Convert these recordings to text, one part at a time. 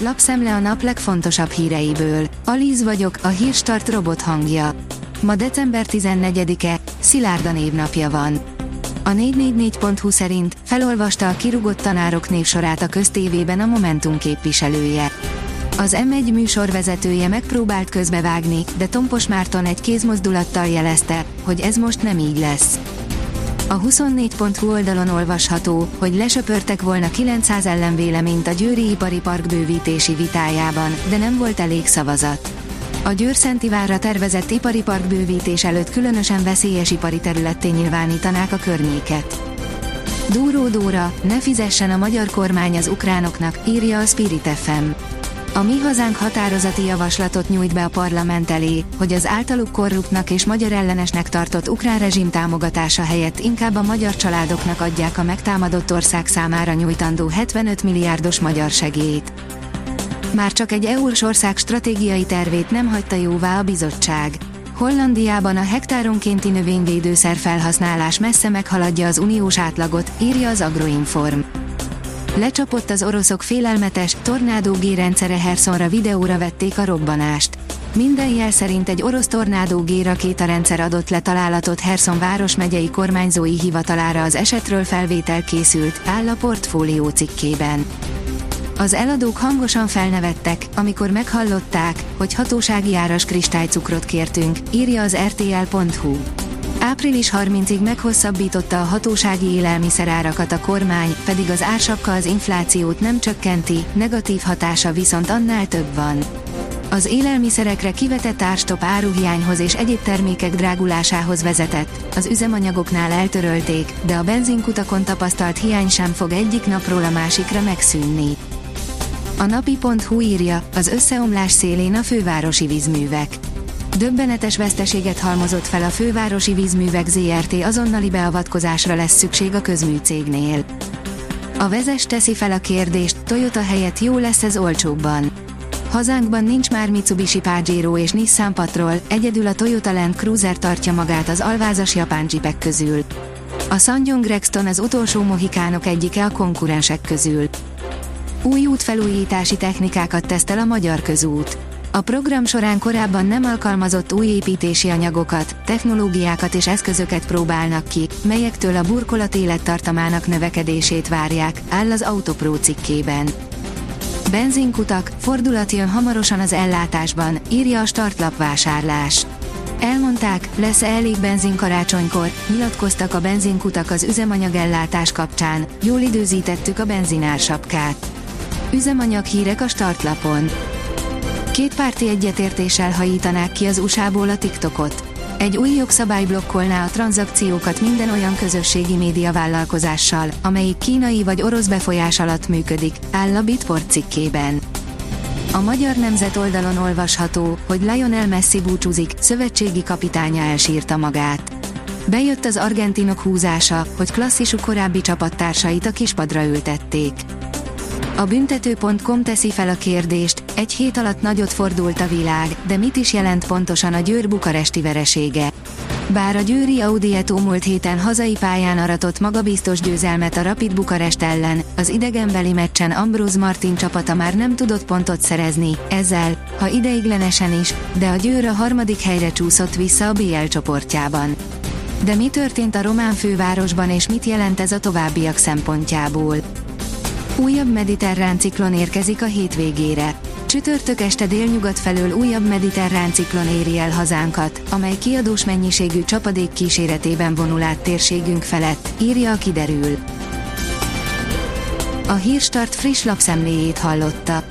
Lapszemle a nap legfontosabb híreiből. Alíz vagyok, a hírstart robot hangja. Ma december 14-e, Szilárda névnapja van. A 444.hu szerint felolvasta a kirugott tanárok névsorát a köztévében a Momentum képviselője. Az M1 műsorvezetője megpróbált közbevágni, de Tompos Márton egy kézmozdulattal jelezte, hogy ez most nem így lesz. A 24.hu oldalon olvasható, hogy lesöpörtek volna 900 ellenvéleményt a Győri Ipari Park bővítési vitájában, de nem volt elég szavazat. A Győr-Szentivárra tervezett ipari park bővítés előtt különösen veszélyes ipari területté nyilvánítanák a környéket. Dúró Dóra, ne fizessen a magyar kormány az ukránoknak, írja a Spirit FM. A Mi Hazánk határozati javaslatot nyújt be a parlament elé, hogy az általuk korruptnak és magyar ellenesnek tartott ukrán rezsim támogatása helyett inkább a magyar családoknak adják a megtámadott ország számára nyújtandó 75 milliárdos magyar segélyt. Már csak egy EU-s ország stratégiai tervét nem hagyta jóvá a bizottság. Hollandiában a hektáronkénti növényvédőszer felhasználás messze meghaladja az uniós átlagot, írja az Agroinform. Lecsapott az oroszok félelmetes, tornádó G-rendszere Hersonra videóra vették a robbanást. Minden jel szerint egy orosz tornádó G-rakétarendszer adott le találatot Herson városmegyei kormányzói hivatalára az esetről felvétel készült, áll a portfólió cikkében. Az eladók hangosan felnevettek, amikor meghallották, hogy hatósági áras kristálycukrot kértünk, írja az rtl.hu. Április 30-ig meghosszabbította a hatósági élelmiszerárakat a kormány, pedig az ársapka az inflációt nem csökkenti, negatív hatása viszont annál több van. Az élelmiszerekre kivetett árstop áruhiányhoz és egyéb termékek drágulásához vezetett, az üzemanyagoknál eltörölték, de a benzinkutakon tapasztalt hiány sem fog egyik napról a másikra megszűnni. A napi.hu írja, az összeomlás szélén a fővárosi vízművek. Döbbenetes veszteséget halmozott fel a fővárosi vízművek ZRT azonnali beavatkozásra lesz szükség a közműcégnél. A vezes teszi fel a kérdést, Toyota helyett jó lesz ez olcsóbban. Hazánkban nincs már Mitsubishi Pajero és Nissan Patrol, egyedül a Toyota Land Cruiser tartja magát az alvázas japán jeepek közül. A Sangyong Rexton az utolsó mohikánok egyike a konkurensek közül. Új útfelújítási technikákat tesztel a Magyar Közút. A program során korábban nem alkalmazott új építési anyagokat, technológiákat és eszközöket próbálnak ki, melyektől a burkolat élettartamának növekedését várják, áll az Autopro cikkében. Benzinkutak, fordulat jön hamarosan az ellátásban, írja a startlap vásárlás. Elmondták, lesz elég benzin karácsonykor, nyilatkoztak a benzinkutak az üzemanyagellátás kapcsán, jól időzítettük a benzinársapkát. Üzemanyag hírek a startlapon. Két párti egyetértéssel hajítanák ki az USA-ból a TikTokot. Egy új jogszabály blokkolná a tranzakciókat minden olyan közösségi média vállalkozással, amelyik kínai vagy orosz befolyás alatt működik, áll a Bitport cikkében. A Magyar Nemzet oldalon olvasható, hogy Lionel Messi búcsúzik, szövetségi kapitánya elsírta magát. Bejött az argentinok húzása, hogy klasszisú korábbi csapattársait a kispadra ültették. A büntető.com teszi fel a kérdést, egy hét alatt nagyot fordult a világ, de mit is jelent pontosan a Győr bukaresti veresége? Bár a Győri Audi Eto múlt héten hazai pályán aratott magabiztos győzelmet a Rapid Bukarest ellen, az idegenbeli meccsen Ambrose Martin csapata már nem tudott pontot szerezni, ezzel, ha ideiglenesen is, de a Győr a harmadik helyre csúszott vissza a BL csoportjában. De mi történt a román fővárosban és mit jelent ez a továbbiak szempontjából? Újabb mediterrán ciklon érkezik a hétvégére. Csütörtök este délnyugat felől újabb mediterrán ciklon éri el hazánkat, amely kiadós mennyiségű csapadék kíséretében vonul át térségünk felett, írja a kiderül. A Hírstart friss lapszemléjét hallotta.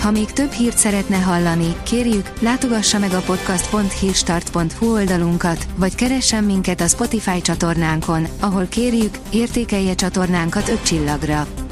Ha még több hírt szeretne hallani, kérjük, látogassa meg a podcast.hírstart.hu oldalunkat, vagy keressen minket a Spotify csatornánkon, ahol kérjük, értékelje csatornánkat 5 csillagra.